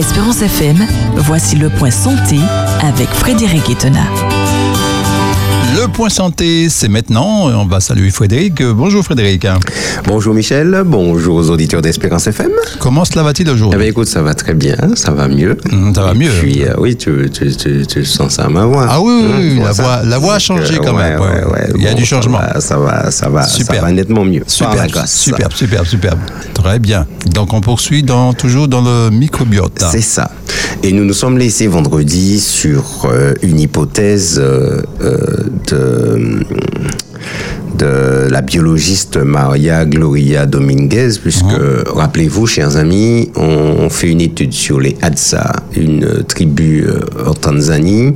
Espérance FM, voici le point santé avec Frédéric Etena. Le point santé, c'est maintenant. On va saluer Frédéric. Bonjour Frédéric. Bonjour Michel, bonjour aux auditeurs d'Espérance FM. Comment cela va-t-il aujourd'hui? Eh bien écoute, ça va très bien, ça va mieux. Mmh, ça va mieux. Puis euh, oui, tu, tu, tu, tu, sens ça à ma voix. Ah oui, oui, oui, Mmh, la, voix, la voix a changé Donc, quand ouais, même. ouais, ouais. Il y a Bon, du changement. Ça va, ça va, ça va, Super. ça va nettement mieux. Par la Super, grâce. super, super, super. Très bien. Donc on poursuit dans, toujours dans le microbiote. C'est ça. Et nous nous sommes laissés vendredi sur euh, une hypothèse euh, euh, de la biologiste Maria Gloria Dominguez, puisque, rappelez-vous, chers amis, on, on fait une étude sur les Hadza, une tribu euh, en Tanzanie.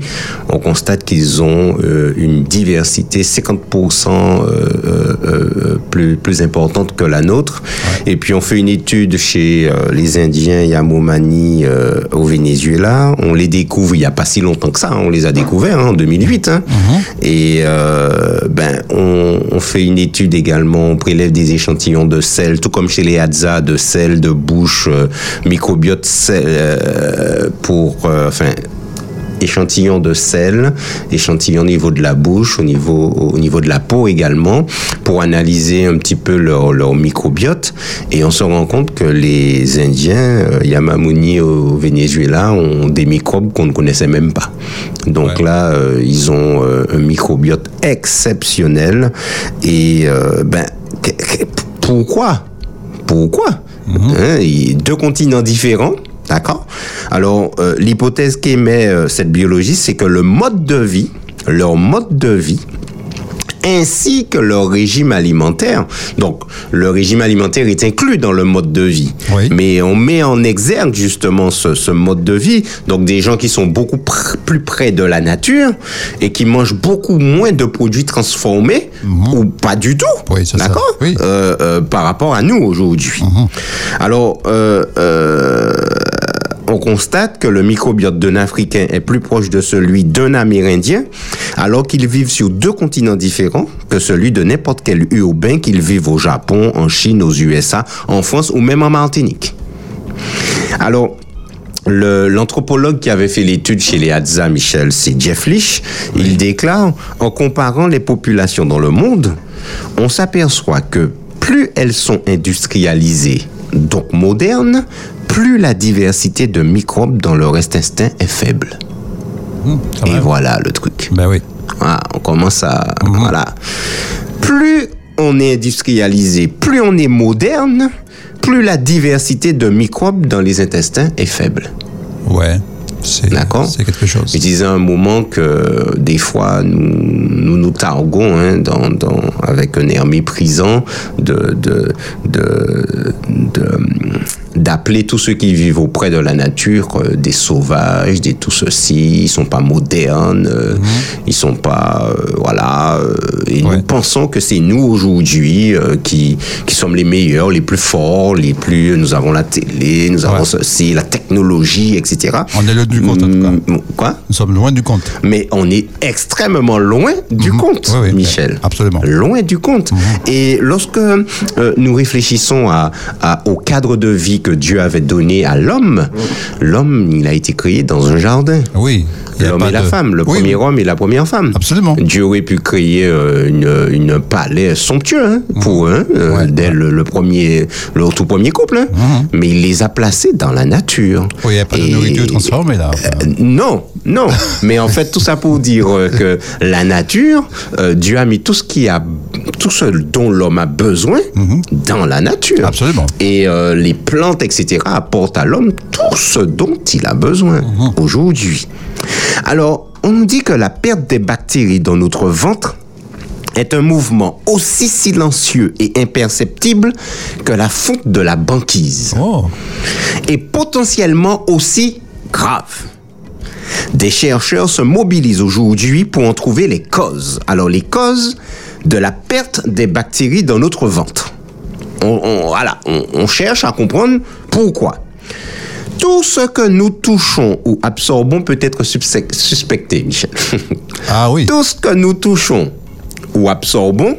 On constate qu'ils ont euh, une diversité 50% euh, plus, plus importante que la nôtre. Et puis on fait une étude chez les Indiens Yamomani au Venezuela. On les découvre il n'y a pas si longtemps que ça. hein. On les a découverts hein, en 2008. hein. Et ben on, on fait une étude également. On prélève des échantillons de sel, tout comme chez les Hadza, de sel, de bouche, euh, microbiote sel, euh, pour euh, enfin échantillons de sel, échantillons au niveau de la bouche, au niveau, au niveau de la peau également, pour analyser un petit peu leur, leur microbiote. Et on se rend compte que les Indiens, euh, Yamamuni au Venezuela, ont des microbes qu'on ne connaissait même pas. Donc Ouais. là, euh, ils ont euh, un microbiote exceptionnel. Et euh, ben, pourquoi? Pourquoi? Hein, il- Deux continents différents, d'accord Alors, euh, l'hypothèse qu'émet euh, cette biologiste, c'est que le mode de vie, leur mode de vie, ainsi que leur régime alimentaire. Donc, le régime alimentaire est inclus dans le mode de vie. Oui. Mais on met en exergue justement ce, ce mode de vie. Donc, des gens qui sont beaucoup pr- plus près de la nature et qui mangent beaucoup moins de produits transformés ou pas du tout. Oui, c'est ça. D'accord Oui. euh, euh, par rapport à nous aujourd'hui. Alors, euh, euh, on constate que le microbiote d'un Africain est plus proche de celui d'un Amérindien, alors qu'ils vivent sur deux continents différents que celui de n'importe quel urbain qu'ils vivent au Japon, en Chine, aux USA, en France ou même en Martinique. Alors, l'anthropologue qui avait fait l'étude chez les Hadza, Michel, c'est Jeff Lish. Il déclare, en comparant les populations dans le monde, on s'aperçoit que plus elles sont industrialisées, donc modernes, plus la diversité de microbes dans leur intestin est faible. Hum, Et même. voilà le truc. Ben oui. Ah, on commence à... Mhm. Voilà. Plus on est industrialisé, plus on est moderne, plus la diversité de microbes dans les intestins est faible. Ouais. D'accord. c'est quelque chose. Je disais un moment que des fois, nous nous, nous targuons hein, dans, dans, avec un air méprisant de, de, de, de- d'appeler tous ceux qui vivent auprès de la nature euh, des sauvages, des tout ceci, ils sont pas modernes, euh, ils sont pas euh, voilà, euh, et Ouais. nous pensons que c'est nous aujourd'hui qui qui sommes les meilleurs, les plus forts, les plus nous avons la télé, nous avons ceci, la technologie, etc. On est loin du compte, en tout cas. Mm, Quoi? Nous sommes loin du compte. mais on est extrêmement loin du compte, Mhm. Oui, oui, Michel. absolument. Mhm. Loin du compte. Et lorsque nous réfléchissons à, à- au cadre de vie que Dieu avait donné à l'homme, l'homme, il a été créé dans un jardin. L'homme et la femme, le Oui, premier homme et la première femme. Absolument. Dieu aurait pu créer euh, une, une palais somptueux hein, pour eux, hein, euh, Ouais, dès le, le premier, le tout premier couple. hein. Mais il les a placés dans la nature. Oui, il n'y a pas de nourriture transformée là. Euh, Non, non. Mais en fait, tout ça pour dire euh, que la nature, euh, Dieu a mis tout ce qui a, tout ce dont l'homme a besoin dans la nature. Absolument. Et euh, les plantes, etc., apportent à l'homme tout ce dont il a besoin aujourd'hui. Alors, on nous dit que la perte des bactéries dans notre ventre est un mouvement aussi silencieux et imperceptible que la fonte de la banquise Oh. et potentiellement aussi grave. Des chercheurs se mobilisent aujourd'hui pour en trouver les causes. Alors les causes de la perte des bactéries dans notre ventre. On, on- voilà, on, on cherche à comprendre pourquoi. Tout ce que nous touchons ou absorbons peut être suspecté, Michel. Ah oui. Tout ce que nous touchons ou absorbons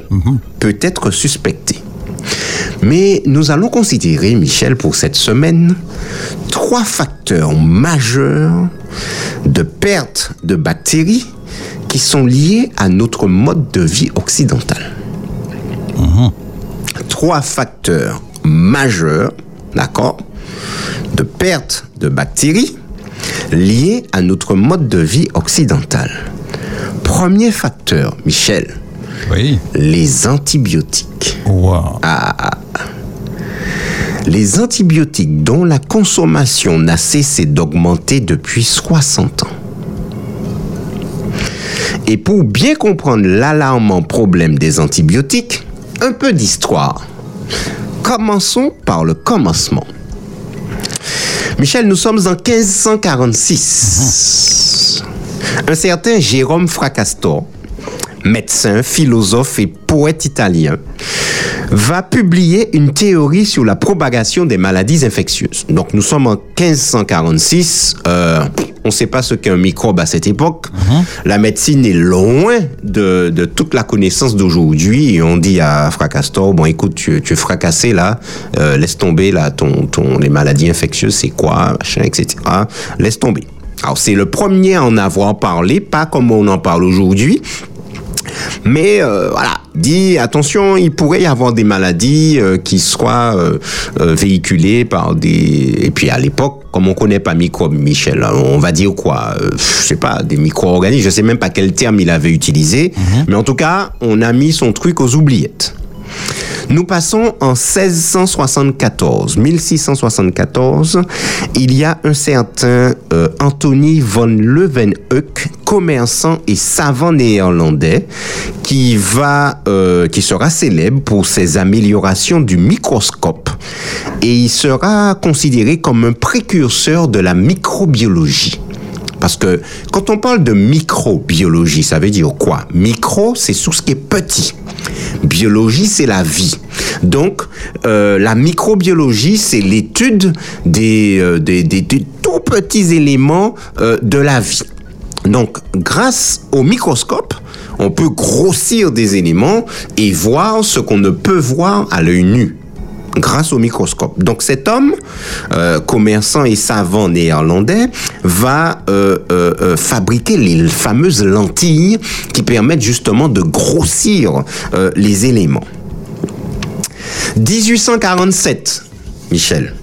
peut être suspecté. Mais nous allons considérer, Michel, pour cette semaine, trois facteurs majeurs de perte de bactéries qui sont liés à notre mode de vie occidental. Trois facteurs majeurs, d'accord, de perte de bactéries liés à notre mode de vie occidental. Premier facteur, Michel, Oui. les antibiotiques. Wow. Les antibiotiques dont la consommation n'a cessé d'augmenter depuis 60 ans. Et pour bien comprendre l'alarmant problème des antibiotiques, un peu d'histoire. Commençons par le commencement. Michel, nous sommes en 1546. Un certain Jérôme Fracastor, médecin, philosophe et poète italien, va publier une théorie sur la propagation des maladies infectieuses. Donc nous sommes en 1546. euh, on ne sait pas ce qu'est un microbe à cette époque. La médecine est loin de, de toute la connaissance d'aujourd'hui. On dit à Fracastor, bon écoute, tu, tu es fracassé là, euh, laisse tomber là, ton, ton, les maladies infectieuses, c'est quoi, machin, etc. Laisse tomber. Alors c'est le premier à en avoir parlé, pas comme on en parle aujourd'hui. Mais euh, voilà, dit attention, il pourrait y avoir des maladies euh, qui soient euh, euh, véhiculées par des et puis à l'époque, comme on connaît pas microbes, Michel, hein, on va dire quoi, euh, je sais pas, des micro-organismes, je sais même pas quel terme il avait utilisé, mais en tout cas, on a mis son truc aux oubliettes. Nous passons en 1674, 1674. Il y a un certain euh, Anthony von Leeuwenhoek, commerçant et savant néerlandais, qui va, euh, qui sera célèbre pour ses améliorations du microscope et il sera considéré comme un précurseur de la microbiologie. Parce que quand on parle de microbiologie, ça veut dire quoi? Micro, c'est tout ce qui petit. Biologie, c'est la vie. Donc, euh, la microbiologie, c'est l'étude des, euh, des, tout petits éléments euh, de la vie. Donc, grâce au microscope, on peut grossir des éléments et voir ce qu'on ne peut voir à l'œil nu grâce au microscope. Donc cet homme, euh, commerçant et savant néerlandais, va euh, euh, euh, fabriquer les fameuses lentilles qui permettent justement de grossir euh, les éléments. 1847, Michel.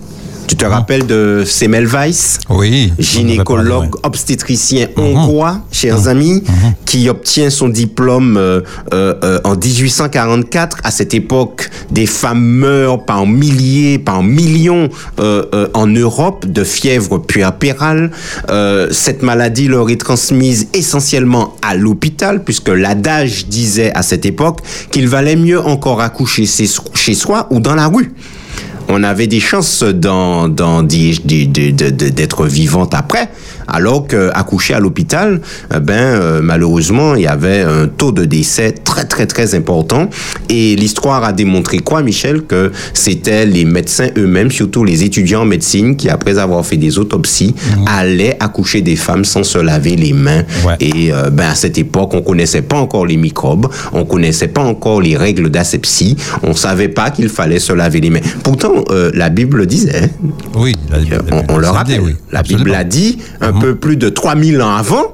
Tu te rappelles de Semmelweis Oui. gynécologue obstétricien hongrois, chers amis, qui obtient son diplôme euh, euh, euh, en 1844. À cette époque, des femmes meurent par milliers, par millions euh, euh, en Europe de fièvre puerpérale. Euh, cette maladie leur est transmise essentiellement à l'hôpital, puisque l'adage disait à cette époque qu'il valait mieux encore accoucher chez soi ou dans la rue on avait des chances d'être vivante après, alors qu'accoucher à l'hôpital, eh ben euh, malheureusement, il y avait un taux de décès très très très important. Et l'histoire a démontré quoi, Michel, que c'était les médecins eux-mêmes, surtout les étudiants en médecine, qui après avoir fait des autopsies, allaient accoucher des femmes sans se laver les mains. Ouais. Et euh, ben à cette époque, on connaissait pas encore les microbes, on connaissait pas encore les règles d'asepsie, on savait pas qu'il fallait se laver les mains. Pourtant, euh, la Bible le disait. hein. Oui. la- la- On, on le rappelle. dit, oui, La. Bible a dit, un peu plus de 3000 ans avant.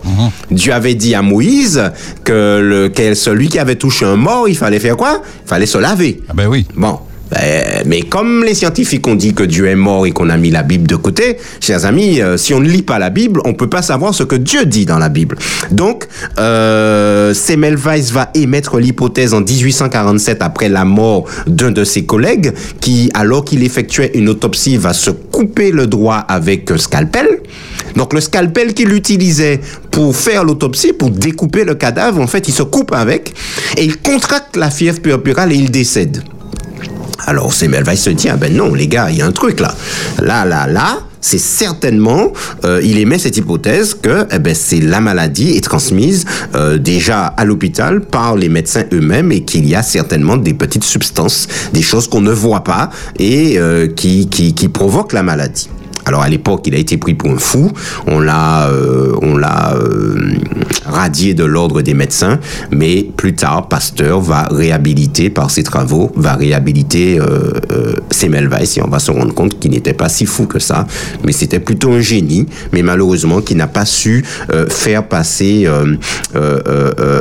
Dieu avait dit à Moïse que, le, que celui qui avait touché un mort, il fallait faire quoi? Il fallait se laver. Ah ben oui. Bon. Ben, mais comme les scientifiques ont dit que Dieu est mort et qu'on a mis la Bible de côté, chers amis, euh, si on ne lit pas la Bible, on peut pas savoir ce que Dieu dit dans la Bible. Donc, euh, Semmelweis va émettre l'hypothèse en 1847 après la mort d'un de ses collègues qui, alors qu'il effectuait une autopsie, va se couper le doigt avec un scalpel. Donc le scalpel qu'il utilisait pour faire l'autopsie, pour découper le cadavre, en fait, il se coupe avec et il contracte la fièvre puerpérale et il décède. Alors Semmelweis se dit, ah ben non, les gars, il y a un truc là. Là, là, là, c'est certainement, euh, il émet cette hypothèse que eh ben, c'est la maladie est transmise euh, déjà à l'hôpital par les médecins eux-mêmes et qu'il y a certainement des petites substances, des choses qu'on ne voit pas et euh, qui, qui, provoquent la maladie. Alors à l'époque, il a été pris pour un fou. On l'a, on l'a, radié de l'ordre des médecins, mais plus tard, Pasteur va réhabiliter par ses travaux, va réhabiliter euh, euh, Semmelweis et on va se rendre compte qu'il n'était pas si fou que ça, mais c'était plutôt un génie, mais malheureusement qui n'a pas su euh, faire passer, euh, euh,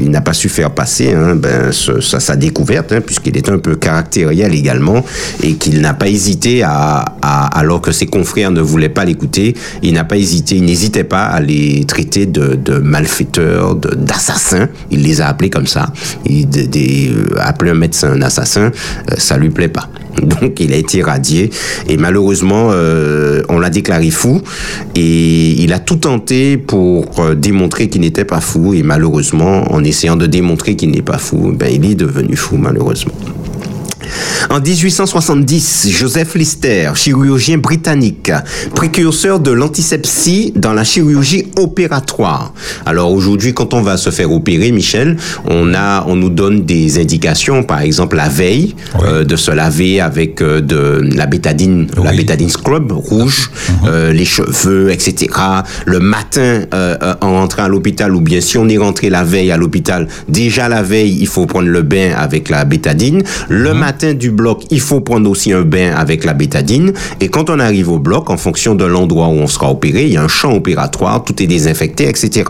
il n'a pas su faire passer hein, ben, sa découverte, hein, puisqu'il est un peu caractériel également, et qu'il n'a pas hésité à, à- alors que ses confrères ne voulaient pas l'écouter, il n'a pas hésité, il n'hésitait pas à les traiter de, de malfaiteurs, de- d'assassins. Il les a appelés comme ça. Il, des- des- euh, appeler un médecin un assassin, euh, ça lui plaît pas. Donc il a été radié et malheureusement euh, on l'a déclaré fou et il a tout tenté pour démontrer qu'il n'était pas fou et malheureusement en essayant de démontrer qu'il n'est pas fou, ben il est devenu fou malheureusement. En 1870, Joseph Lister, chirurgien britannique, précurseur de l'antisepsie dans la chirurgie opératoire. Alors aujourd'hui, quand on va se faire opérer, Michel, on a, on nous donne des indications, par exemple la veille, Oui. euh, de se laver avec euh, de la bétadine, la bétadine scrub rouge, Mhm. euh, les cheveux, etc. Le matin, euh, euh, en rentrant à l'hôpital, ou bien si on est rentré la veille à l'hôpital, déjà la veille, il faut prendre le bain avec la bétadine. Le Mhm. matin du bloc, il faut prendre aussi un bain avec la bétadine. Et quand on arrive au bloc, en fonction de l'endroit où on sera opéré, il y a un champ opératoire, tout est désinfecté, etc.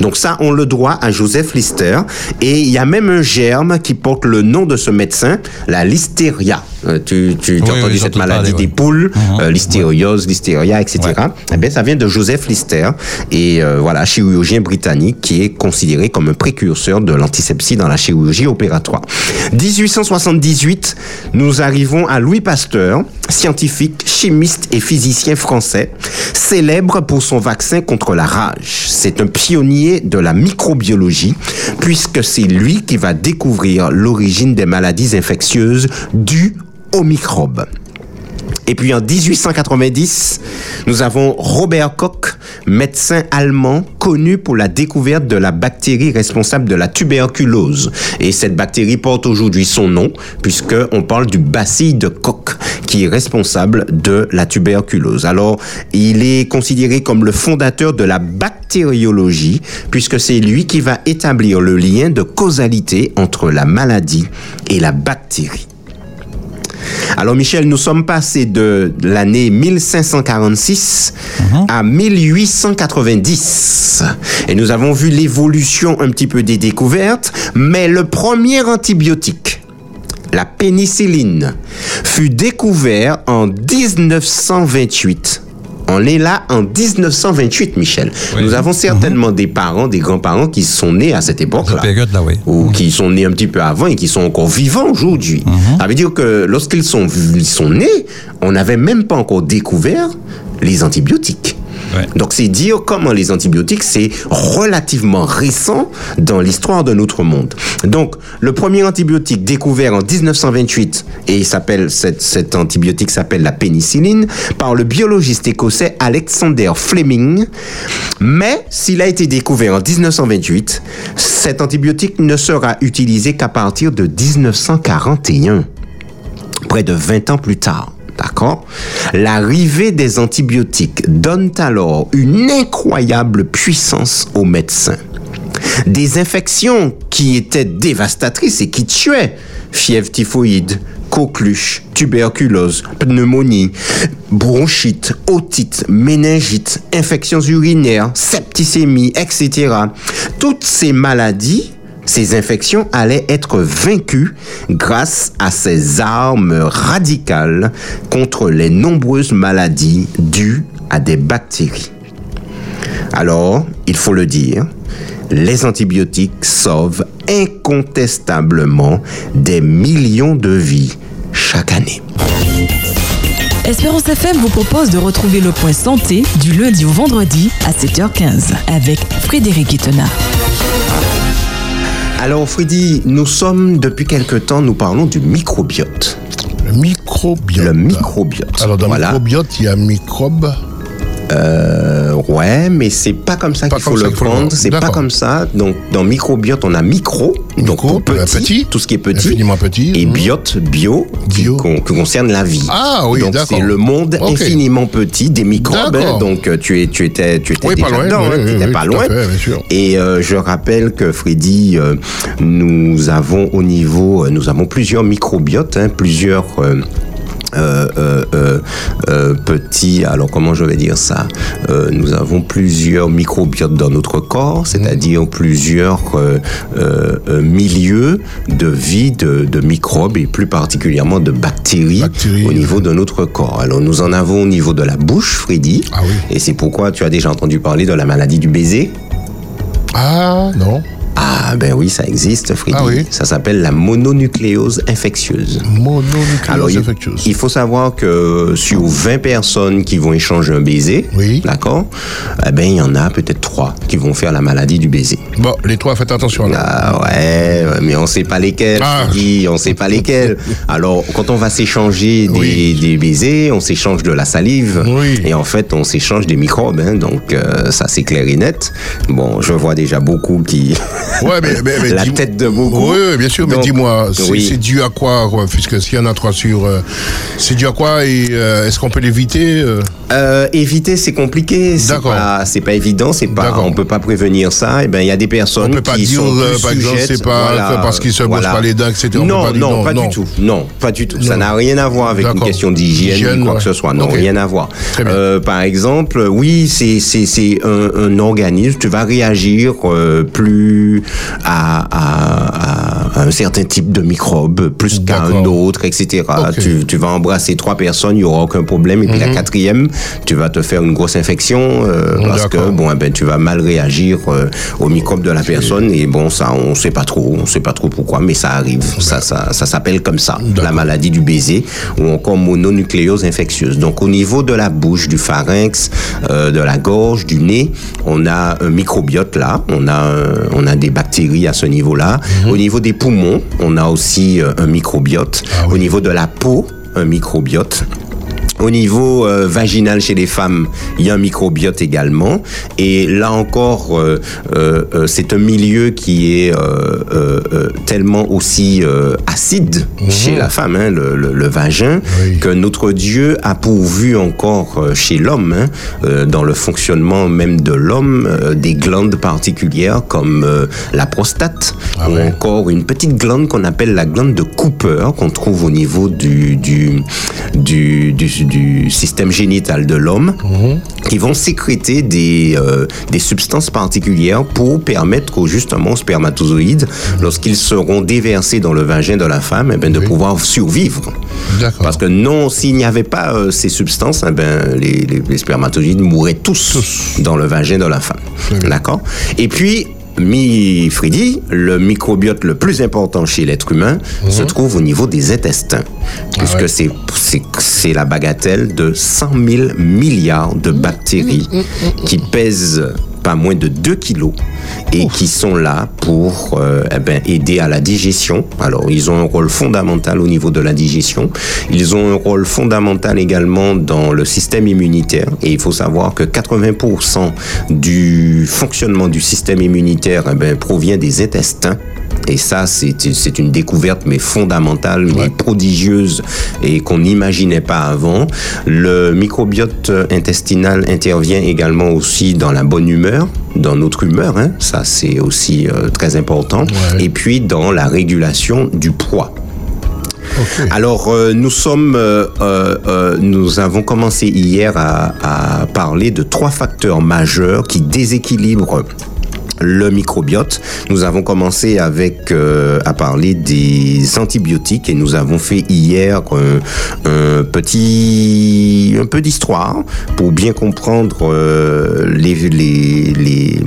Donc ça, on le doit à Joseph Lister. Et il y a même un germe qui porte le nom de ce médecin, la listeria. Euh, tu tu, tu as entendu oui, cette maladie parler, des ouais. poules, Mhm. euh, l'hystériose, l'hystéria, etc. Ouais. Eh bien, ça vient de Joseph Lister et euh, voilà, chirurgien britannique qui est considéré comme un précurseur de l'antisepsie dans la chirurgie opératoire. 1878, nous arrivons à Louis Pasteur, scientifique, chimiste et physicien français, célèbre pour son vaccin contre la rage. C'est un pionnier de la microbiologie puisque c'est lui qui va découvrir l'origine des maladies infectieuses dues Et puis en 1890, nous avons Robert Koch, médecin allemand connu pour la découverte de la bactérie responsable de la tuberculose. Et cette bactérie porte aujourd'hui son nom, puisque on parle du bacille de Koch, qui est responsable de la tuberculose. Alors, il est considéré comme le fondateur de la bactériologie, puisque c'est lui qui va établir le lien de causalité entre la maladie et la bactérie. Alors Michel, nous sommes passés de l'année 1546 à 1890 et nous avons vu l'évolution un petit peu des découvertes, mais le premier antibiotique, la pénicilline, fut découvert en 1928. On est là en 1928, Michel. Oui. Nous avons certainement des parents, des grands-parents qui sont nés à cette époque-là Cette période-là, oui. ou qui sont nés un petit peu avant et qui sont encore vivants aujourd'hui. Ça veut dire que lorsqu'ils sont, ils sont nés, on n'avait même pas encore découvert les antibiotiques. Donc c'est dire comment les antibiotiques, c'est relativement récent dans l'histoire de notre monde. Donc le premier antibiotique découvert en 1928, et il s'appelle, cet antibiotique s'appelle la pénicilline, par le biologiste écossais Alexander Fleming. Mais s'il a été découvert en 1928, cet antibiotique ne sera utilisé qu'à partir de 1941 près de 20 ans plus tard. D'accord L'arrivée des antibiotiques donne alors une incroyable puissance aux médecins. Des infections qui étaient dévastatrices et qui tuaient, fièvre typhoïde, coqueluche, tuberculose, pneumonie, bronchite, otite, méningite, infections urinaires, septicémie, etc. Toutes ces maladies ces infections allaient être vaincues grâce à ces armes radicales contre les nombreuses maladies dues à des bactéries. Alors, il faut le dire, les antibiotiques sauvent incontestablement des millions de vies chaque année. Espérance FM vous propose de retrouver le point santé du lundi au vendredi à 7h15 avec Frédéric Itena. Alors, Freddy, nous sommes depuis quelque temps, nous parlons du microbiote. Le microbiote. Le microbiote. Alors, dans le Voilà. microbiote, il y a microbe. Euh, ouais, mais c'est pas comme ça qu'il faut le prendre. C'est pas comme ça. Donc, dans microbiote, on a micro, donc Micro, pour petit, euh, petit, tout ce qui est petit, infiniment petit, et mhm. biote, bio, qui, Bio. qui concerne la vie. Ah oui, donc c'est le monde infiniment petit des microbes. Hein. donc euh, tu es, tu étais, tu étais Oui, pas loin, dedans, oui, hein, oui, pas loin. fait, bien sûr. Et euh, je rappelle que Freddy, euh, nous avons au niveau, euh, nous avons plusieurs microbiotes, hein, plusieurs. Euh, euh, euh, petits, alors comment je vais dire ça? Nous avons plusieurs microbiotes dans notre corps, c'est-à-dire plusieurs milieux de vie de, de microbes et plus particulièrement de bactéries, Bactéries, au niveau de notre corps. Alors nous en avons au niveau de la bouche, Freddy, Ah oui. et c'est pourquoi tu as déjà entendu parler de la maladie du baiser? Ah non. Ah ben oui, ça existe, Freddy. Ah oui. Ça s'appelle la mononucléose infectieuse. Mononucléose Alors, il, infectieuse. il faut savoir que sur 20 personnes qui vont échanger un baiser, Oui. d'accord, eh ben, il y en a peut-être 3 qui vont faire la maladie du baiser. Bon, les trois, faites attention là. Ah ouais, mais on sait pas lesquels, Ah. Freddy, on sait pas lesquels. Alors, quand on va s'échanger des, Oui. des baisers, on s'échange de la salive. Oui. Et en fait, on s'échange des microbes. hein, donc, euh, ça, c'est clair et net. Bon, je vois déjà beaucoup qui... Ouais, mais, mais, mais La tête de beaucoup. Oui, bien sûr, mais dis-moi, c'est oui. dû à quoi, quoi, puisque s'il y en a trois sur. euh, c'est dû à quoi et euh, est-ce qu'on peut l'éviter euh? Euh, éviter, c'est compliqué. D'accord. pas, c'est pas évident. C'est pas, on peut pas prévenir ça. Et ben, il y a des personnes On peut pas qui dire, sont euh, plus par exemple, c'est pas voilà, parce qu'ils se brossent pas les dents, etc. Non, pas non, non, pas non. du tout. Non, pas du tout. Ça n'a rien à voir avec une question d'hygiène Hygiène, ou quoi ouais. que ce soit. Non, rien à voir. Euh, par exemple, oui, c'est un, organisme. Tu vas réagir euh, à, à, à un certain type de microbe, plus qu'à un D'accord. autre, etc. Tu, tu vas embrasser trois personnes, il y aura aucun problème. Et puis la quatrième, tu vas te faire une grosse infection euh, parce que bon, eh ben, tu vas mal réagir euh, aux microbes de la personne. Et bon, ça, on sait pas trop, on sait pas trop pourquoi, mais ça arrive. Ça, ça, ça s'appelle comme ça, la maladie du baiser ou encore mononucléose infectieuse. Donc au niveau de la bouche, du pharynx, euh, de la gorge, du nez, on a un microbiote là, on a, on a des bactéries à ce niveau-là. Au niveau des poumons, on a aussi euh, un microbiote. Ah oui. Au niveau de la peau, un microbiote. Au niveau euh, vaginal chez les femmes, il y a un microbiote également. Et là encore, euh, euh, c'est un milieu qui est tellement aussi acide chez la femme, hein, le, le- le vagin, Oui. que notre Dieu a pourvu encore chez l'homme, hein, dans le fonctionnement même de l'homme, des glandes particulières comme la prostate Ah ou ouais. encore une petite glande qu'on appelle la glande de Cooper qu'on trouve au niveau du du du, du, du système génital de l'homme qui vont sécréter des euh, des substances particulières pour permettre au justement aux spermatozoïdes lorsqu'ils seront déversés dans le vagin de la femme eh ben, de Oui. pouvoir survivre. Parce que non, s'il n'y avait pas euh, ces substances, eh ben, les, les- les spermatozoïdes mourraient tous, dans le vagin de la femme. D'accord? Et puis, mi Freddy, le microbiote le plus important chez l'être humain se trouve au niveau des intestins, puisque Mhm. Ah ouais. c'est la bagatelle de 100 000 milliards de bactéries Mhm, qui pèsent pas moins de 2 kilos et qui sont là pour euh, eh ben, aider à la digestion. Alors, ils ont un rôle fondamental au niveau de la digestion. Ils ont un rôle fondamental également dans le système immunitaire. Et il faut savoir que 80% du fonctionnement du système immunitaire eh ben, provient des intestins. Et ça, c'est une découverte, mais fondamentale, mais prodigieuse, et qu'on n'imaginait pas avant. Le microbiote intestinal intervient également aussi dans la bonne humeur, dans notre humeur, hein. ça c'est aussi euh, très important, Ouais. et puis dans la régulation du poids. Alors, euh, nous sommes, euh, euh, euh, nous avons commencé hier à, à parler de trois facteurs majeurs qui déséquilibrent le microbiote. Nous avons commencé avec euh, à parler des antibiotiques et nous avons fait hier un, un petit un peu d'histoire pour bien comprendre euh, les, les, les-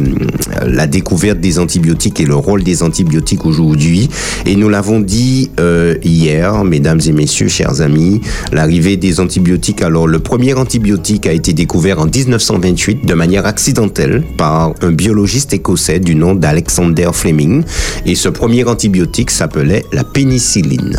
la découverte des antibiotiques et le rôle des antibiotiques aujourd'hui. Et nous l'avons dit euh, hier, mesdames et messieurs, chers amis, l'arrivée des antibiotiques. Alors, le premier antibiotique a été découvert en 1928 de manière accidentelle par un biologiste écossais du nom d'Alexander Fleming. Et ce premier antibiotique s'appelait la pénicilline.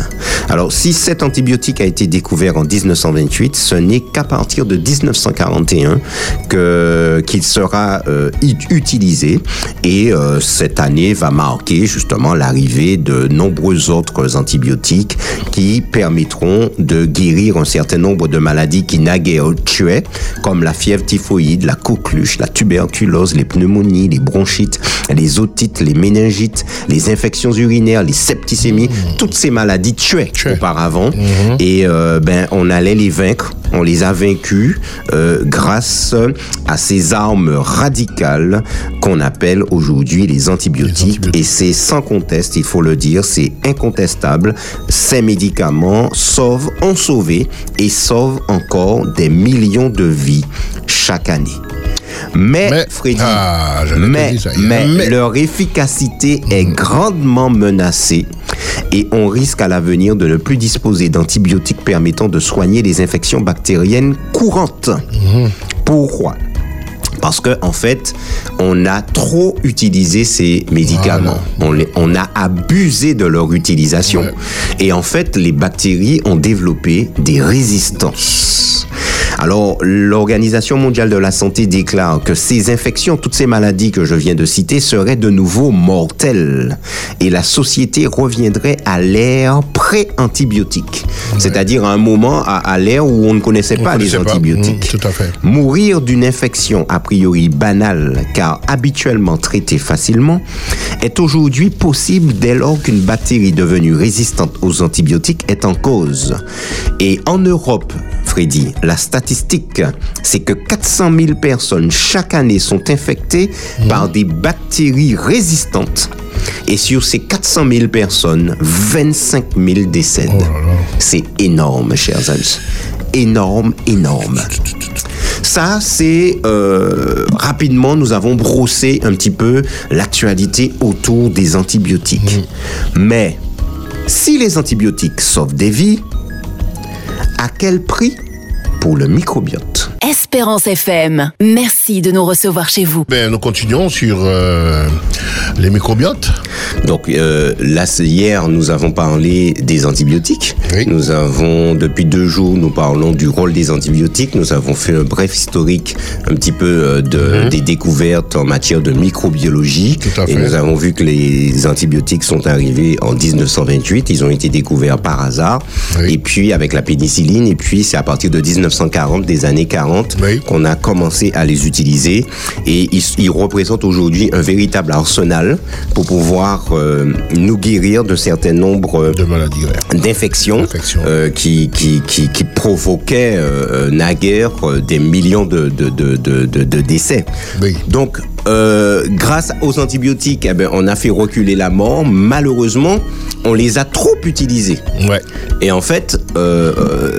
Alors, si cet antibiotique a été découvert en 1928, ce n'est qu'à partir de 1941 que qu'il sera euh, utilisé. Et euh, cette année va marquer justement l'arrivée de nombreux autres antibiotiques qui permettront de guérir un certain nombre de maladies qui naguère tuaient, comme la fièvre typhoïde, la coqueluche, la tuberculose, les pneumonies, les bronchites, les otites, les méningites, les infections urinaires, les septicémies, mmh. toutes ces maladies tuaient auparavant. Mmh. Et euh, ben on allait les vaincre, on les a vaincus euh, grâce à ces armes radicales qu'on appelle aujourd'hui les antibiotiques. Et c'est sans conteste, il faut le dire, c'est incontestable. Ces médicaments sauvent, ont sauvé et sauvent encore des millions de vies chaque année. Mais, Freddy, ah, mais, mais, leur efficacité est grandement menacée et on risque à l'avenir de ne plus disposer d'antibiotiques permettant de soigner les infections bactériennes courantes. Mhm. Pourquoi? Parce que en fait, on a trop utilisé ces médicaments. On, on, a abusé de leur utilisation. Et en fait, les bactéries ont développé des résistances. Alors, l'Organisation mondiale de la santé déclare que ces infections, toutes ces maladies que je viens de citer, seraient de nouveau mortelles et la société reviendrait à l'ère pré-antibiotique, c'est-à-dire à un moment, à, l'ère où on ne connaissait pas les antibiotiques. Mmh, tout à fait. Mourir d'une infection a priori banale, car habituellement traitée facilement, est aujourd'hui possible dès lors qu'une bactérie devenue résistante aux antibiotiques est en cause. Et en Europe, Freddy, la statistique, c'est que 400 000 personnes chaque année sont infectées par des bactéries résistantes. Et sur ces 400 000 personnes, 25 000 décèdent. Oh c'est énorme, chers amis. Énorme, énorme. Ça, c'est euh, rapidement, nous avons brossé un petit peu l'actualité autour des antibiotiques. Mm. Mais si les antibiotiques sauvent des vies, à quel prix pour le microbiote. Espérance FM, merci de nous recevoir chez vous. Ben, nous continuons sur euh, les microbiotes. Donc euh, là, hier, nous avons parlé des antibiotiques. Nous avons, depuis deux jours, nous parlons du rôle des antibiotiques. Nous avons fait un bref historique un petit peu euh, de, mhm. des découvertes en matière de microbiologie. Et nous avons vu que les antibiotiques sont arrivés en 1928. Ils ont été découverts par hasard. Et puis avec la pénicilline. Et puis c'est à partir de 19 1940, des années 40, qu'on a commencé à les utiliser. Et ils, représentent aujourd'hui un véritable arsenal pour pouvoir euh, nous guérir de certains nombres de maladies d'infections euh, qui, qui, qui, qui, provoquaient euh, naguère des millions de, de, de, de décès. Donc, grâce aux antibiotiques, eh ben, on a fait reculer la mort. Malheureusement, on les a trop utilisés. Ouais. Et en fait,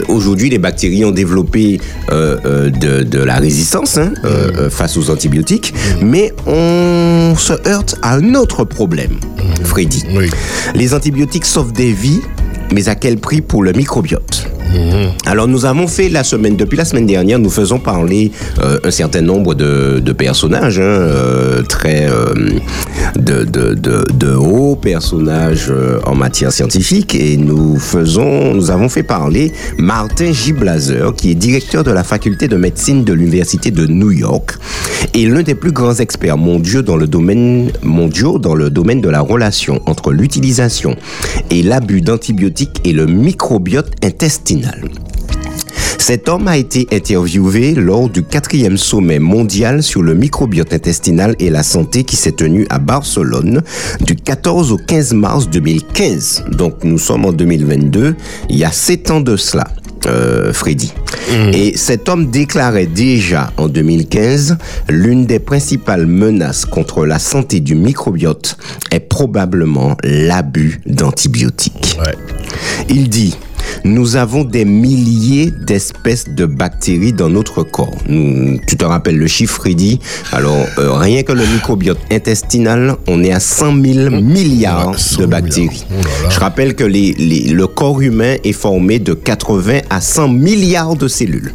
aujourd'hui, les bactéries ont développé euh, euh, de, la résistance hein, euh, face aux antibiotiques, mais on se heurte à un autre problème, Freddy. Les antibiotiques sauvent des vies, mais à quel prix pour le microbiote? Mhm. Alors nous avons fait la semaine, depuis la semaine dernière, nous faisons parler euh, un certain nombre de, personnages, hein, euh, très euh, de, de, hauts personnages en matière scientifique, et nous faisons, nous avons fait parler Martin Giblazer, qui est directeur de la faculté de médecine de l'université de New York, et l'un des plus grands experts mondiaux dans le domaine mondiaux dans le domaine de la relation entre l'utilisation et l'abus d'antibiotiques et le microbiote intestinal cet homme a été interviewé lors du quatrième sommet mondial sur le microbiote intestinal et la santé qui s'est tenu à Barcelone du 14 au 15 mars 2015. Donc nous sommes en 2022, il y a sept ans de cela. Euh, Freddy. Mmh. Et cet homme déclarait déjà en 2015 l'une des principales menaces contre la santé du microbiote est probablement l'abus d'antibiotiques. Il dit nous avons des milliers d'espèces de bactéries dans notre corps. tu te rappelles le chiffre, Freddy? Alors, euh, rien que le microbiote intestinal, on est à 100 000 milliards de bactéries. Oh Je rappelle que le corps humain est formé de 80 à 100 milliards de cellules.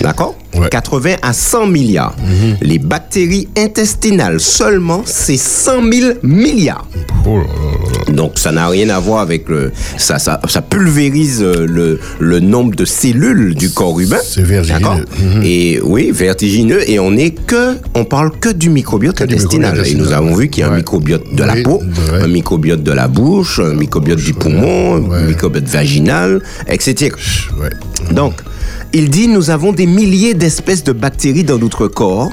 D'accord? Ouais. 80 à 100 milliards. Les bactéries intestinales, seulement, c'est 100 000 milliards. Oh là là. Donc ça n'a rien à voir avec le... Ça, ça, ça pulvérise euh, le, le nombre de cellules du corps humain. C'est vertigineux. D'accord Et oui, vertigineux. Et on est que... On parle que du microbiote intestinal. microbiote Et nous avons vu qu'il y a un microbiote de la peau, un microbiote de la bouche, un microbiote du poumon, Ouais. un microbiote vaginal, etc. Donc, il dit nous avons des milliers d'espèces de bactéries dans notre corps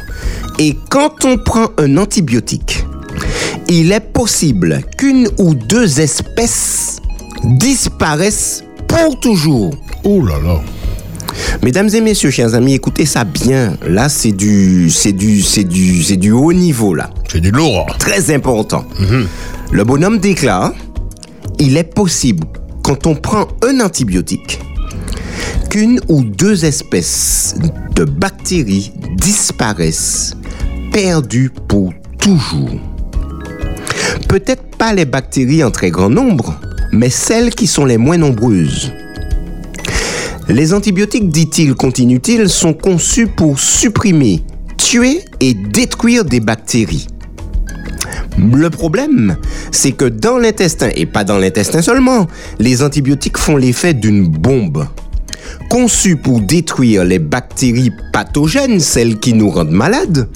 et quand on prend un antibiotique, il est possible qu'une ou deux espèces disparaissent pour toujours. Oh là là. Mesdames et messieurs, chers amis, écoutez ça bien. Là, c'est du, c'est du, c'est du, c'est du haut niveau là C'est du lourd. très important. Le bonhomme déclare, il est possible, quand on prend un antibiotique, qu'une ou deux espèces de bactéries disparaissent, perdues pour toujours. Peut-être pas les bactéries en très grand nombre, mais celles qui sont les moins nombreuses. Les antibiotiques, dit-il, continue-t-il, sont conçus pour supprimer, tuer et détruire des bactéries. Le problème, c'est que dans l'intestin, et pas dans l'intestin seulement, les antibiotiques font l'effet d'une bombe. Conçue pour détruire les bactéries pathogènes, celles qui nous rendent malades,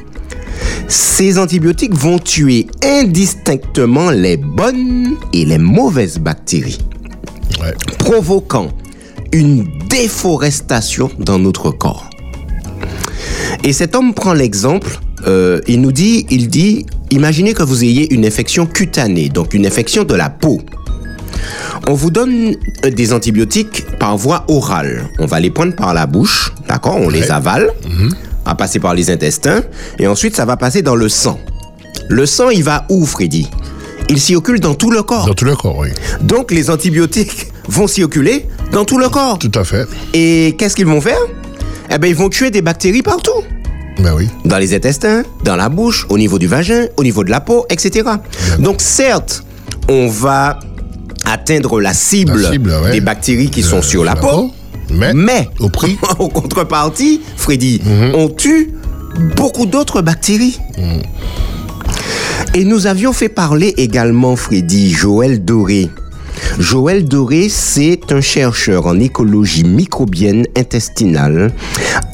ces antibiotiques vont tuer indistinctement les bonnes et les mauvaises bactéries Ouais. provoquant une déforestation dans notre corps. Et cet homme prend l'exemple, euh, il nous dit, il dit, imaginez que vous ayez une infection cutanée, donc une infection de la peau. On vous donne euh, des antibiotiques par voie orale. On va les prendre par la bouche, d'accord On les avale, à passer par les intestins, et ensuite ça va passer dans le sang. Le sang, il va où, Freddy? Il circule dans tout le corps. Dans tout le corps, oui. Donc les antibiotiques vont circuler dans tout le corps. Tout à fait. Et qu'est-ce qu'ils vont faire? Eh bien, ils vont tuer des bactéries partout. Ben oui. Dans les intestins, dans la bouche, au niveau du vagin, au niveau de la peau, etc. Donc certes, on va atteindre la cible, La cible, ouais. des bactéries qui De- sont sur la, la peau, peau, mais mais au prix. Mhm. en contrepartie, Freddy, on tue beaucoup d'autres bactéries. Et nous avions fait parler également, Freddy, Joël Doré. Joël Doré, c'est un chercheur en écologie microbienne intestinale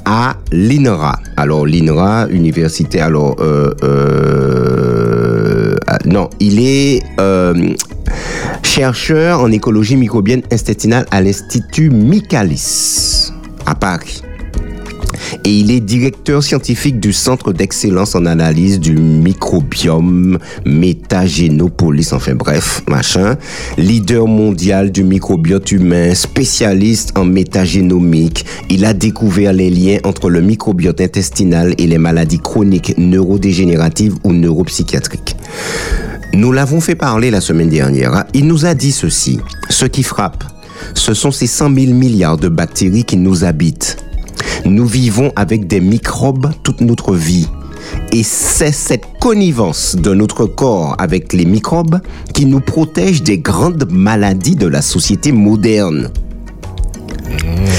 à l'INRA. Alors, l'INRA, université, alors, euh, euh, ah, non, il est euh, chercheur en écologie microbienne intestinale à l'Institut Michaelis, à Paris. Et il est directeur scientifique du Centre d'excellence en analyse du microbiome Métagénopolis, enfin bref, machin. Leader mondial du microbiote humain, spécialiste en métagénomique. Il a découvert les liens entre le microbiote intestinal et les maladies chroniques neurodégénératives ou neuropsychiatriques. Nous l'avons fait parler la semaine dernière. hein. Il nous a dit ceci. Ce qui frappe, ce sont ces 100 000 milliards de bactéries qui nous habitent. Nous vivons avec des microbes toute notre vie. Et c'est cette connivence de notre corps avec les microbes qui nous protège des grandes maladies de la société moderne.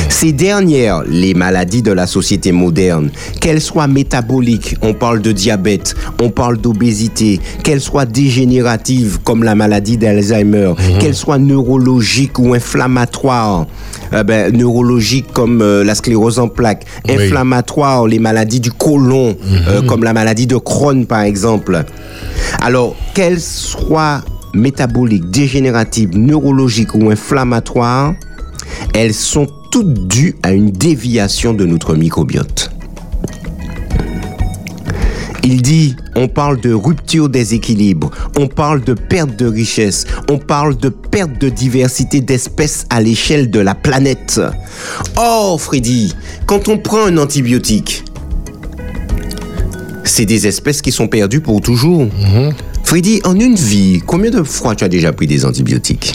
Ces dernières, les maladies de la société moderne, qu'elles soient métaboliques, on parle de diabète, on parle d'obésité, qu'elles soient dégénératives comme la maladie d'Alzheimer, qu'elles soient neurologiques ou inflammatoires, euh, ben, neurologiques comme euh, la sclérose en plaques, Oui. inflammatoires, les maladies du côlon, euh, comme la maladie de Crohn par exemple. Alors, qu'elles soient métaboliques, dégénératives, neurologiques ou inflammatoires, elles sont toutes dues à une déviation de notre microbiote. Il dit, on parle de rupture des équilibres, on parle de perte de richesse, on parle de perte de diversité d'espèces à l'échelle de la planète. Or, Freddy, quand on prend un antibiotique, c'est des espèces qui sont perdues pour toujours. Freddy, en une vie, combien de fois tu as déjà pris des antibiotiques?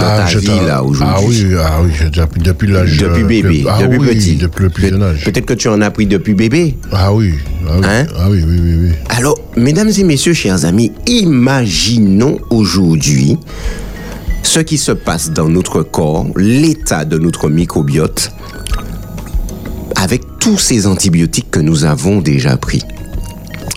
Dans ta vie, là, aujourd'hui Ah oui, ah oui, depuis l'âge. Depuis euh, bébé, ah depuis oui, petit. Depuis le plus jeune âge. Peut-être que tu en as pris depuis bébé. Ah oui. Ah oui, Hein? ah oui, oui, oui, oui. Alors, mesdames et messieurs, chers amis, imaginons aujourd'hui ce qui se passe dans notre corps, l'état de notre microbiote, avec tous ces antibiotiques que nous avons déjà pris.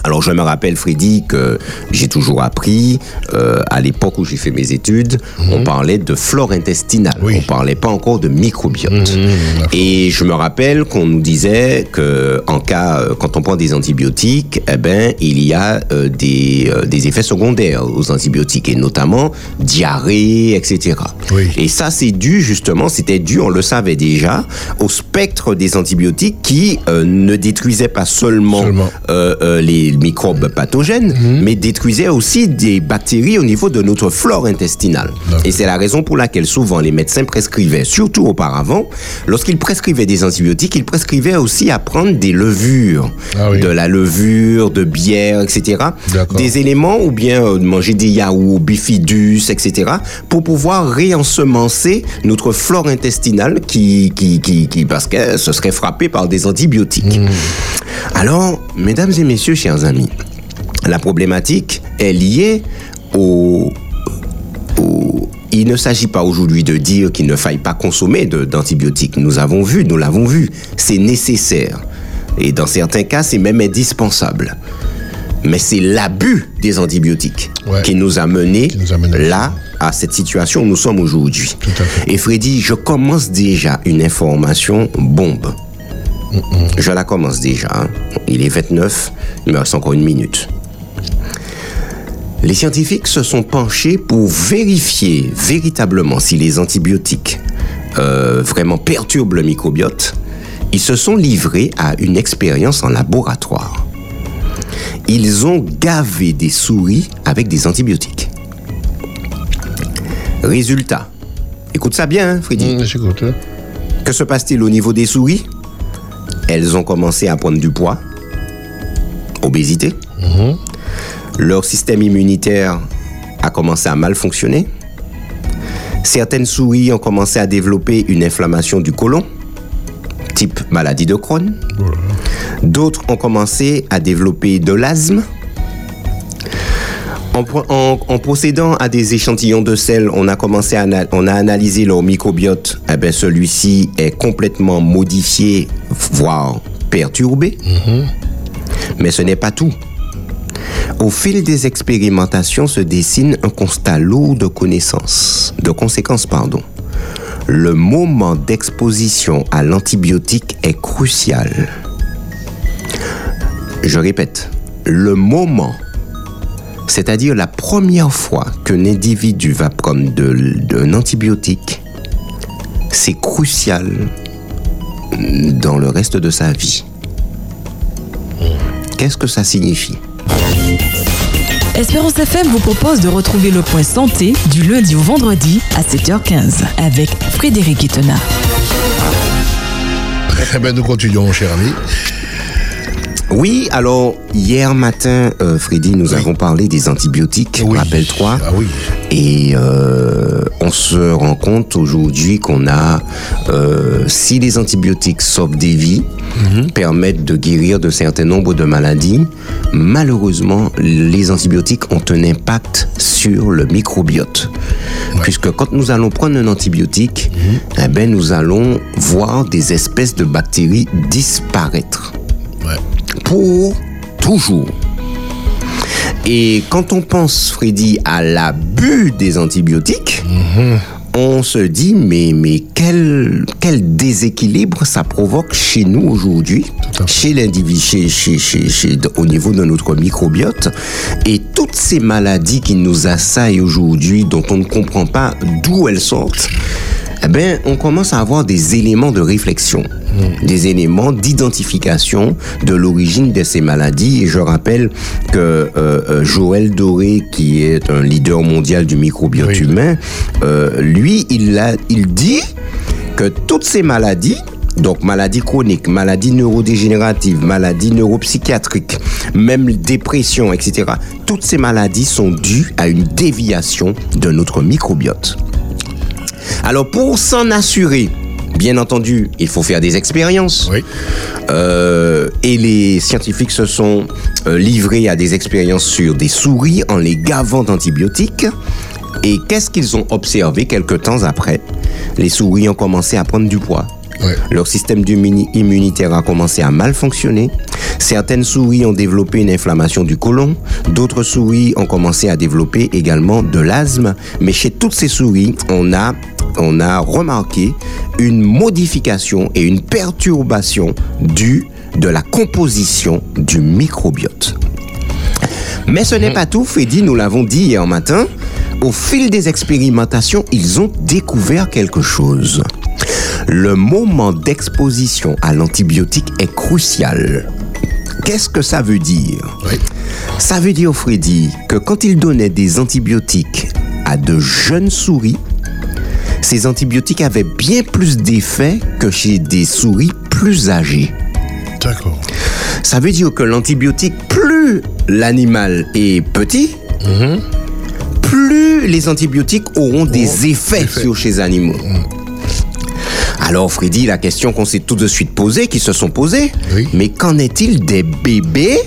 Alors je me rappelle, Freddy, que j'ai toujours appris, euh, à l'époque où j'ai fait mes études, on parlait de flore intestinale, Oui. on parlait pas encore de microbiote. Mhm. Et je me rappelle qu'on nous disait que en cas, euh, quand on prend des antibiotiques, eh ben, il y a euh, des, euh, des effets secondaires aux antibiotiques, et notamment diarrhée, etc. Oui. Et ça, c'est dû justement, c'était dû, on le savait déjà, au spectre des antibiotiques qui euh, ne détruisaient pas seulement, Seulement. euh, euh, les microbes pathogènes, mais détruisaient aussi des bactéries au niveau de notre flore intestinale. Et c'est la raison pour laquelle souvent les médecins prescrivaient, surtout auparavant, lorsqu'ils prescrivaient des antibiotiques, ils prescrivaient aussi à prendre des levures, Ah oui. de la levure, de bière, etc. Des éléments ou bien euh, manger des yaourts, bifidus, etc. pour pouvoir réensemencer notre flore intestinale qui, qui, qui, qui parce que ce serait frappé par des antibiotiques. Alors, mesdames et messieurs, chers amis, la problématique est liée au, au- il ne s'agit pas aujourd'hui de dire qu'il ne faille pas consommer d'antibiotiques. Nous avons vu, nous l'avons vu, c'est nécessaire. Et dans certains cas, c'est même indispensable. Mais c'est l'abus des antibiotiques Ouais. qui nous a menés là, à cette situation où nous sommes aujourd'hui. Et Freddy, je commence déjà une information bombe. Je la commence déjà. hein. Il est 29, il me reste encore une minute. Les scientifiques se sont penchés pour vérifier véritablement si les antibiotiques euh, vraiment perturbent le microbiote. Ils se sont livrés à une expérience en laboratoire. Ils ont gavé des souris avec des antibiotiques. Résultat. Écoute ça bien, hein, Freddy. Mmh, J'écoute. hein. Que se passe-t-il au niveau des souris? Elles ont commencé à prendre du poids, obésité. Leur système immunitaire a commencé à mal fonctionner. Certaines souris ont commencé à développer une inflammation du côlon, type maladie de Crohn. D'autres ont commencé à développer de l'asthme. En, pro- en- en procédant à des échantillons de sel, on a commencé à ana- on a analysé leur microbiote. Eh ben, celui-ci est complètement modifié, voire perturbé. Mais ce n'est pas tout. Au fil des expérimentations se dessine un constat lourd de connaissances, de conséquences, pardon. Le moment d'exposition à l'antibiotique est crucial. Je répète, le moment, c'est-à-dire la première fois qu'un individu va prendre de- d'un antibiotique, c'est crucial dans le reste de sa vie. Qu'est-ce que ça signifie? Espérance FM vous propose de retrouver le point santé du lundi au vendredi à 7h15 avec Frédéric Itena. Eh ben, nous continuons, cher ami. Oui, alors hier matin, euh, Freddy, nous avons parlé des antibiotiques, Oui. rappelle-toi. Ah oui. Et euh, on se rend compte aujourd'hui qu'on a, euh, si les antibiotiques sauvent des vies, permettent de guérir de certains nombres de maladies, malheureusement, les antibiotiques ont un impact sur le microbiote. Puisque quand nous allons prendre un antibiotique, eh ben, nous allons voir des espèces de bactéries disparaître Ouais. Pour toujours. Et quand on pense, Freddy, à l'abus des antibiotiques, on se dit, mais, mais quel, quel déséquilibre ça provoque chez nous aujourd'hui, chez l'individu, chez, chez, chez, chez- au niveau de notre microbiote. Et toutes ces maladies qui nous assaillent aujourd'hui, dont on ne comprend pas d'où elles sortent, eh ben, on commence à avoir des éléments de réflexion, des éléments d'identification de l'origine de ces maladies. Et je rappelle que euh, euh, Joël Doré, qui est un leader mondial du microbiote Oui. humain, euh, lui, il, a, il dit que toutes ces maladies, donc maladies chroniques, maladies neurodégénératives, maladies neuropsychiatriques, même dépression, etc., toutes ces maladies sont dues à une déviation de notre microbiote. Alors pour s'en assurer, bien entendu, il faut faire des expériences. Oui. Euh, et les scientifiques se sont euh, livrés à des expériences sur des souris en les gavant d'antibiotiques. Et qu'est-ce qu'ils ont observé quelques temps après? Les souris ont commencé à prendre du poids. Ouais. Leur système immunitaire a commencé à mal fonctionner. Certaines souris ont développé une inflammation du côlon. D'autres souris ont commencé à développer également de l'asthme. Mais chez toutes ces souris, on a on a remarqué une modification et une perturbation due de la composition du microbiote. Mais ce n'est pas tout, Freddy, nous l'avons dit hier matin. Au fil des expérimentations, ils ont découvert quelque chose. Le moment d'exposition à l'antibiotique est crucial. Qu'est-ce que ça veut dire? Ça veut dire, Freddy, que quand ils donnaient des antibiotiques à de jeunes souris, ces antibiotiques avaient bien plus d'effet que chez des souris plus âgées. D'accord. Ça veut dire que l'antibiotique, plus l'animal est petit, mhm. plus les antibiotiques auront des oh, effets sur ces animaux. Mhm. Alors, Freddy, la question qu'on s'est tout de suite posée, qui se sont posées, mais qu'en est-il des bébés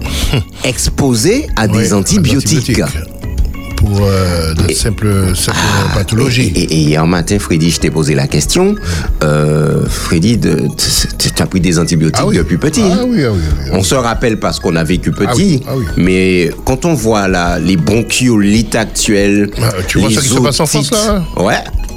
exposés à des antibiotiques pour euh, de simples, ah, pathologies. Et, hier matin, Freddy, je t'ai posé la question. Euh, Freddy, tu as pris des antibiotiques ah depuis petit. Ah, oui, oui, on se rappelle parce qu'on a vécu petit. Mais quand on voit là, les bronchiolites actuels. tu vois ça qui se passe en France là Ouais.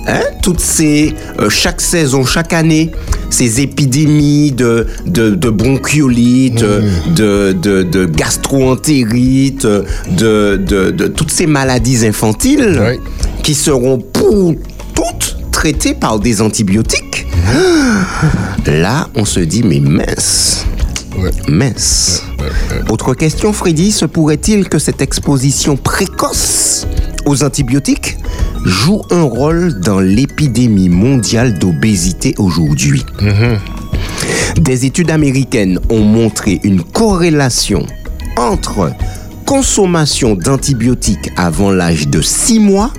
Hein, toutes ces, euh, chaque saison, chaque année, ces épidémies de, de, de bronchiolite, mmh. de, de, de gastro-entérite, de, de, de, toutes ces maladies infantiles qui seront pour toutes traitées par des antibiotiques. Là, on se dit, mais mince. Mince. Autre question, Freddy, se pourrait-il que cette exposition précoce aux antibiotiques joue un rôle dans l'épidémie mondiale d'obésité aujourd'hui. Mhm. Des études américaines ont montré une corrélation entre consommation d'antibiotiques avant l'âge de 6 mois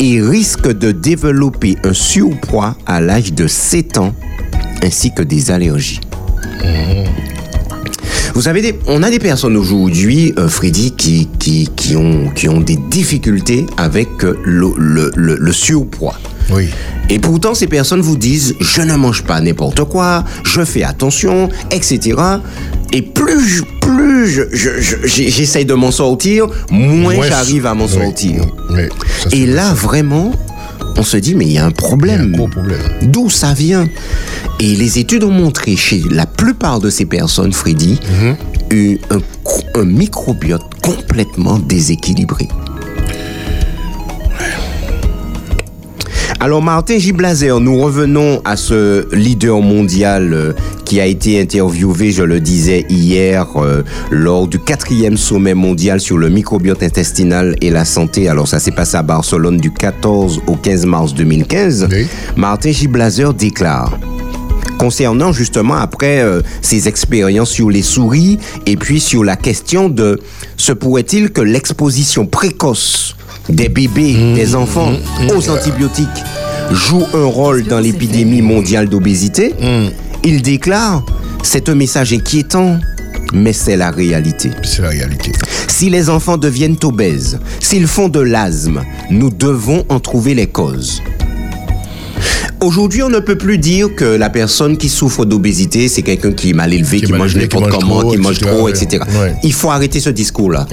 et risque de développer un surpoids à l'âge de 7 ans, ainsi que des allergies. Mhm. Vous savez, on a des personnes aujourd'hui, euh, Freddy, qui, qui, qui, ont, qui ont des difficultés avec euh, le, le, le, surpoids. Oui. Et pourtant, ces personnes vous disent, je ne mange pas n'importe quoi, je fais attention, etc. Et plus, plus j'essaye je, de m'en sortir, moins, j'arrive à m'en sortir. Et là, vraiment, on se dit, mais il y a un problème. problème. D'où ça vient? Et les études ont montré chez la plupart de ces personnes, Freddy, mhm. un, microbiote complètement déséquilibré. Alors Martin Giblazer, nous revenons à ce leader mondial euh, qui a été interviewé, je le disais hier, euh, lors du quatrième sommet mondial sur le microbiote intestinal et la santé. Alors ça s'est passé à Barcelone du 14 au 15 mars 2015. Martin Giblazer déclare concernant justement après euh, ses expériences sur les souris et puis sur la question de se pourrait-il que l'exposition précoce des bébés, mmh. des enfants mmh. aux antibiotiques joue un rôle dans l'épidémie mondiale d'obésité, mmh. il déclare C'est un message inquiétant, mais c'est la réalité. C'est la réalité. Si les enfants deviennent obèses, s'ils font de l'asthme, nous devons en trouver les causes. Aujourd'hui, on ne peut plus dire que la personne qui souffre d'obésité, c'est quelqu'un qui est mal élevé, qui, mange n'importe comment, qui mange trop, etc. Il faut arrêter ce discours-là.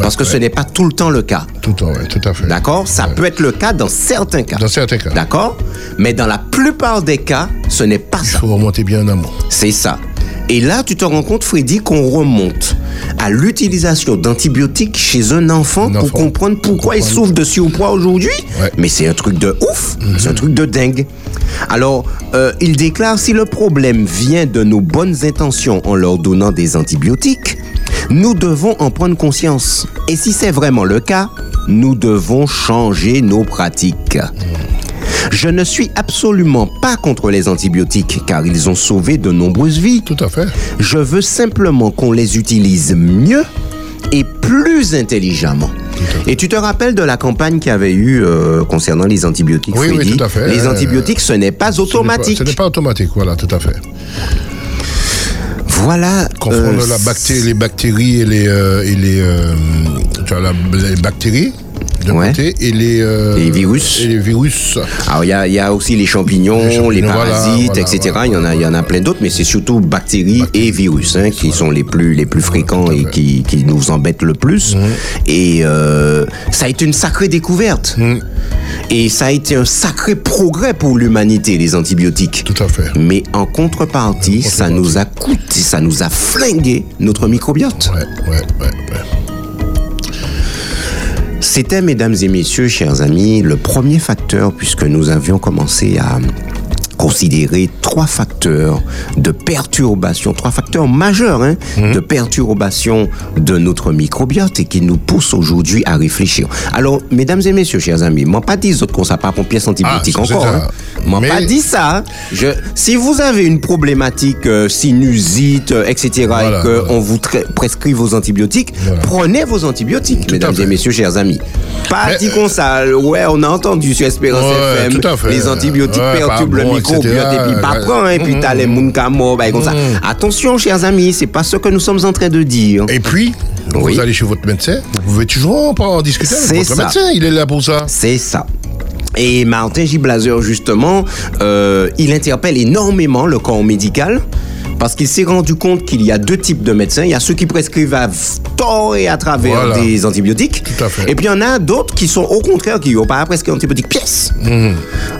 parce que ce n'est pas tout le temps le cas. Tout, tout à fait. D'accord? Ça peut être le cas dans certains cas. Dans certains cas. D'accord? Mais dans la plupart des cas, ce n'est pas ça. Il faut remonter bien en amont. C'est ça. Et là, tu te rends compte, Freddy, qu'on remonte à l'utilisation d'antibiotiques chez un enfant, pour comprendre pourquoi il souffre de surpoids aujourd'hui. Mais c'est un truc de ouf, mhm. c'est un truc de dingue. Alors, euh, il déclare si le problème vient de nos bonnes intentions en leur donnant des antibiotiques, nous devons en prendre conscience. Et si c'est vraiment le cas, nous devons changer nos pratiques. Mhm. Je ne suis absolument pas contre les antibiotiques car ils ont sauvé de nombreuses vies. Tout à fait. Je veux simplement qu'on les utilise mieux et plus intelligemment. Et tu te rappelles de la campagne qu'il y avait eu euh, concernant les antibiotiques Oui, oui, tout à fait. Les antibiotiques, ce n'est pas automatique. Ce n'est pas, automatique, voilà, tout à fait. Voilà. Confondre euh, la bactérie, les bactéries et les, euh, et les, tu vois, les bactéries d'un Ouais. côté et les, euh, Les virus. Et les virus. Alors il y a, il y a aussi les champignons, Les champignons, parasites, voilà, etc. voilà, il y en a, il y en a plein d'autres, mais c'est surtout bactéries et virus hein, qui sont les plus les plus fréquents et qui, qui nous embêtent le plus. Et euh, ça a été une sacrée découverte. Et ça a été un sacré progrès pour l'humanité, les antibiotiques. Tout à fait. Mais en contrepartie, ça nous a coûté, ça nous a flingué notre microbiote. Ouais, ouais, ouais. C'était, mesdames et messieurs, chers amis, le premier facteur puisque nous avions commencé à considérer trois facteurs de perturbation, trois facteurs majeurs hein, de perturbation de notre microbiote et qui nous poussent aujourd'hui à réfléchir. Alors, mesdames et messieurs, chers amis, m'en pas dit autres qu'on n'a pas pièce antibiotique Ah, encore. hein. Mais- pas dit ça. Je, si vous avez une problématique euh, sinusite, euh, etc., Voilà, et que voilà. on vous prescrit vos antibiotiques, Voilà. prenez vos antibiotiques, mesdames et messieurs, chers amis. Pas Mais, dit comme ça. Ouais, on a entendu sur Espérance Ouais, FM, les antibiotiques Ouais, perturbent le microbiote etc. et puis pas Ouais. prend, et puis t'as les bah, comme ça. Attention, chers amis, c'est pas ce que nous sommes en train de dire. Et puis, Oui. vous allez chez votre médecin, vous pouvez toujours en, en discuter avec C'est votre ça. médecin, il est là pour ça. C'est ça. Et Martin J. Blazer, justement, euh, il interpelle énormément le corps médical parce qu'il s'est rendu compte qu'il y a deux types de médecins. Il y a ceux qui prescrivent à tort et à travers Voilà. des antibiotiques. Tout à fait. Et puis il y en a d'autres qui sont au contraire, qui n'ont pas prescrit antibiotiques pièce.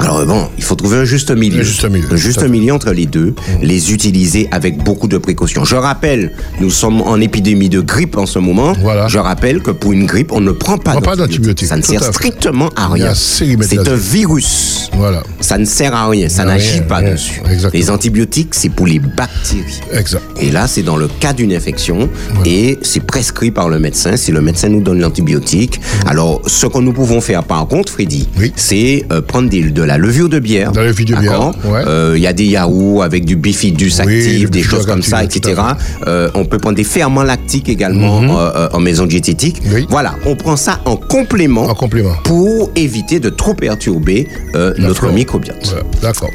Alors bon, il faut trouver un juste milieu. Un juste milieu, Un juste milieu entre les deux, les utiliser avec beaucoup de précautions. Je rappelle, nous sommes en épidémie de grippe en ce moment. Voilà. Je rappelle que pour une grippe, on ne prend pas d'antibiotiques. Ça ne sert à strictement à rien. C'est un virus. Voilà. Ça ne sert à rien, ça n'agit pas rien. dessus. Exactement. Les antibiotiques, c'est pour les bactéries. Exact. Et là, c'est dans le cas d'une infection et c'est prescrit par le médecin. Si le médecin nous donne l'antibiotique, alors ce que nous pouvons faire par contre, Freddy, Oui. c'est euh, prendre des- de la levure de bière. De la levure de bière, D'accord ouais. Euh, Il y a des yaourts avec du bifidus actif, des choses comme ça, etc. Euh, on peut prendre des ferments lactiques également euh, en maison diététique. Oui. Voilà, on prend ça en complément, En complément. pour éviter de trop perturber notre microbiote. Voilà. D'accord.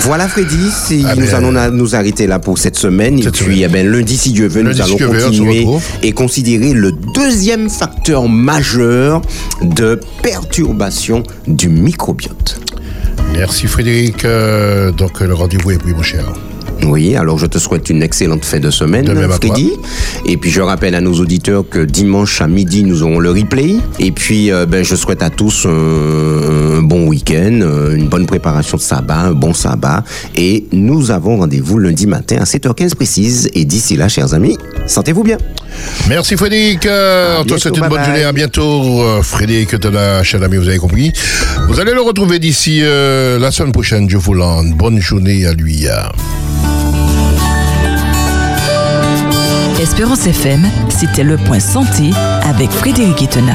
Voilà Freddy, si Ah nous allons nous arrêter là pour cette semaine. cette et puis semaine. eh ben, lundi, si Dieu veut, Lundi, nous allons continuer et considérer le deuxième facteur majeur de perturbation du microbiote. Merci Frédéric. Euh, donc le rendez-vous est pris, mon cher. Oui, alors je te souhaite une excellente fin de semaine, De Freddy. Et puis je rappelle à nos auditeurs que dimanche à midi, nous aurons le replay. Et puis euh, ben, je souhaite à tous un, un bon week-end, euh, une bonne préparation de sabbat, un bon sabbat. Et nous avons rendez-vous lundi matin à 7h15 précise. Et d'ici là, chers amis, sentez-vous bien. Merci Frédéric. Euh, on te souhaite une bye bonne bye. journée. À bientôt. Euh, Frédéric de la chaîne Ami, vous avez compris. Vous allez le retrouver d'ici euh, la semaine prochaine. Je vous lance. Bonne journée à lui. Espérance FM, c'était le point santé avec Frédéric Etena.